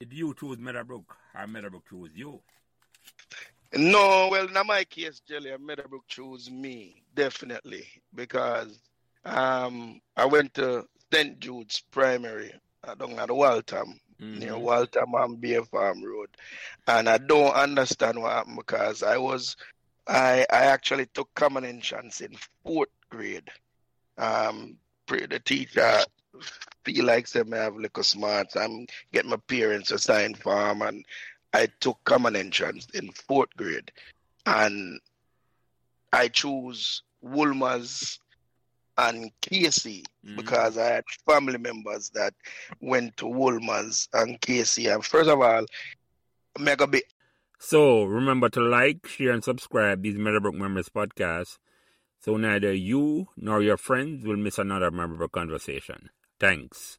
Did you choose Meadowbrook or Meadowbrook choose you? No, well, in my case, Jelly, Meadowbrook chose me, definitely, because um, I went to St. Jude's Primary uh, down at Waltham, mm-hmm. near Waltham and Bay Farm Road. And I don't understand what happened because I was, I, I actually took common entrance in fourth grade. Um, the teacher feel like say I have little smarts. I'm getting my parents to sign farm and I took common entrance in fourth grade. And I chose Wolmer's and KC mm-hmm. because I had family members that went to Wolmer's and KC. And first of all, mega big. So remember to like, share, and subscribe these Meadowbrook Memories podcasts so neither you nor your friends will miss another memorable conversation. Thanks.